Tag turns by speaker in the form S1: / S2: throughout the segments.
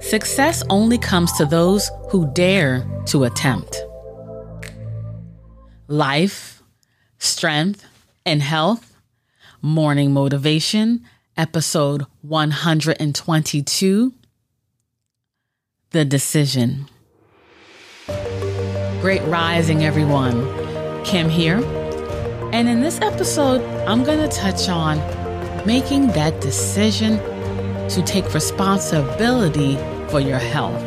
S1: Success only comes to those who dare to attempt. Life, strength, and health, morning motivation, episode 122 The Decision. Great rising, everyone. Kim here. And in this episode, I'm going to touch on making that decision to take responsibility for your health.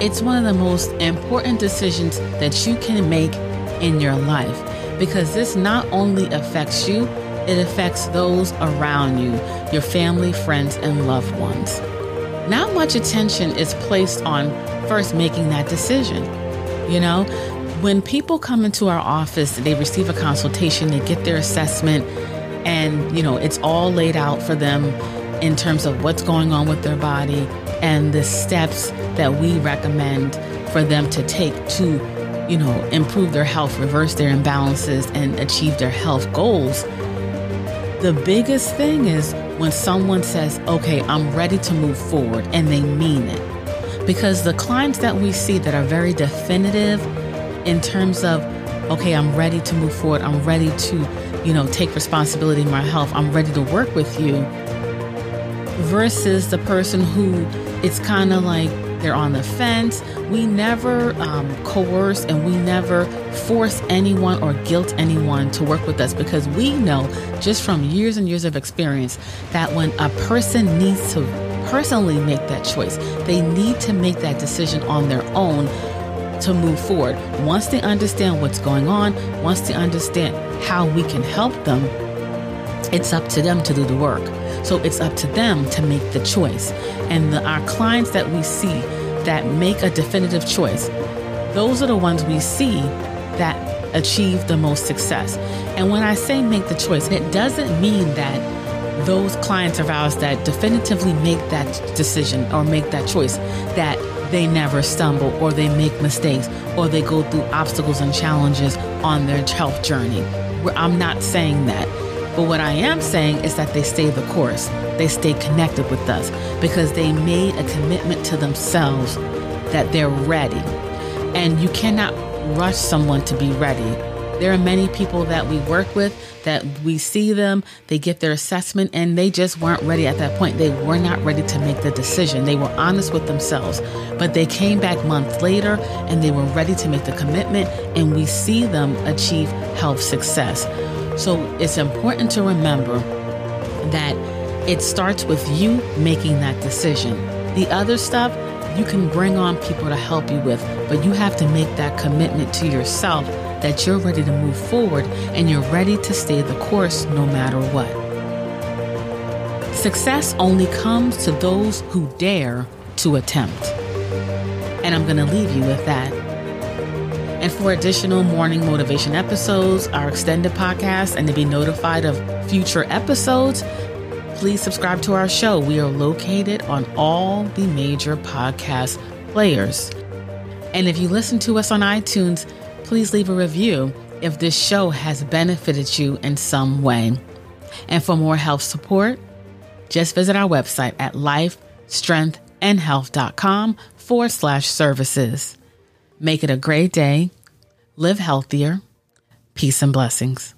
S1: It's one of the most important decisions that you can make in your life because this not only affects you, it affects those around you, your family, friends, and loved ones. Not much attention is placed on first making that decision. You know, when people come into our office, they receive a consultation, they get their assessment, and, you know, it's all laid out for them in terms of what's going on with their body and the steps that we recommend for them to take to, you know, improve their health, reverse their imbalances, and achieve their health goals. The biggest thing is when someone says, okay, I'm ready to move forward, and they mean it. Because the clients that we see that are very definitive in terms of, okay, I'm ready to move forward, I'm ready to, you know, take responsibility in my health, I'm ready to work with you versus the person who it's kind of like they're on the fence. We never um, coerce and we never force anyone or guilt anyone to work with us because we know just from years and years of experience that when a person needs to personally make that choice, they need to make that decision on their own to move forward. Once they understand what's going on, once they understand how we can help them, it's up to them to do the work. So it's up to them to make the choice. And the, our clients that we see that make a definitive choice, those are the ones we see that achieve the most success. And when I say make the choice, it doesn't mean that those clients of ours that definitively make that decision or make that choice that they never stumble or they make mistakes or they go through obstacles and challenges on their health journey. I'm not saying that. But what I am saying is that they stay the course. They stay connected with us because they made a commitment to themselves that they're ready. And you cannot rush someone to be ready. There are many people that we work with that we see them, they get their assessment, and they just weren't ready at that point. They were not ready to make the decision. They were honest with themselves, but they came back months later and they were ready to make the commitment, and we see them achieve health success. So it's important to remember that it starts with you making that decision. The other stuff you can bring on people to help you with, but you have to make that commitment to yourself that you're ready to move forward and you're ready to stay the course no matter what. Success only comes to those who dare to attempt. And I'm going to leave you with that. And for additional morning motivation episodes, our extended podcast, and to be notified of future episodes, please subscribe to our show. We are located on all the major podcast players. And if you listen to us on iTunes, please leave a review if this show has benefited you in some way. And for more health support, just visit our website at lifestrengthandhealth.com forward slash services. Make it a great day. Live healthier. Peace and blessings.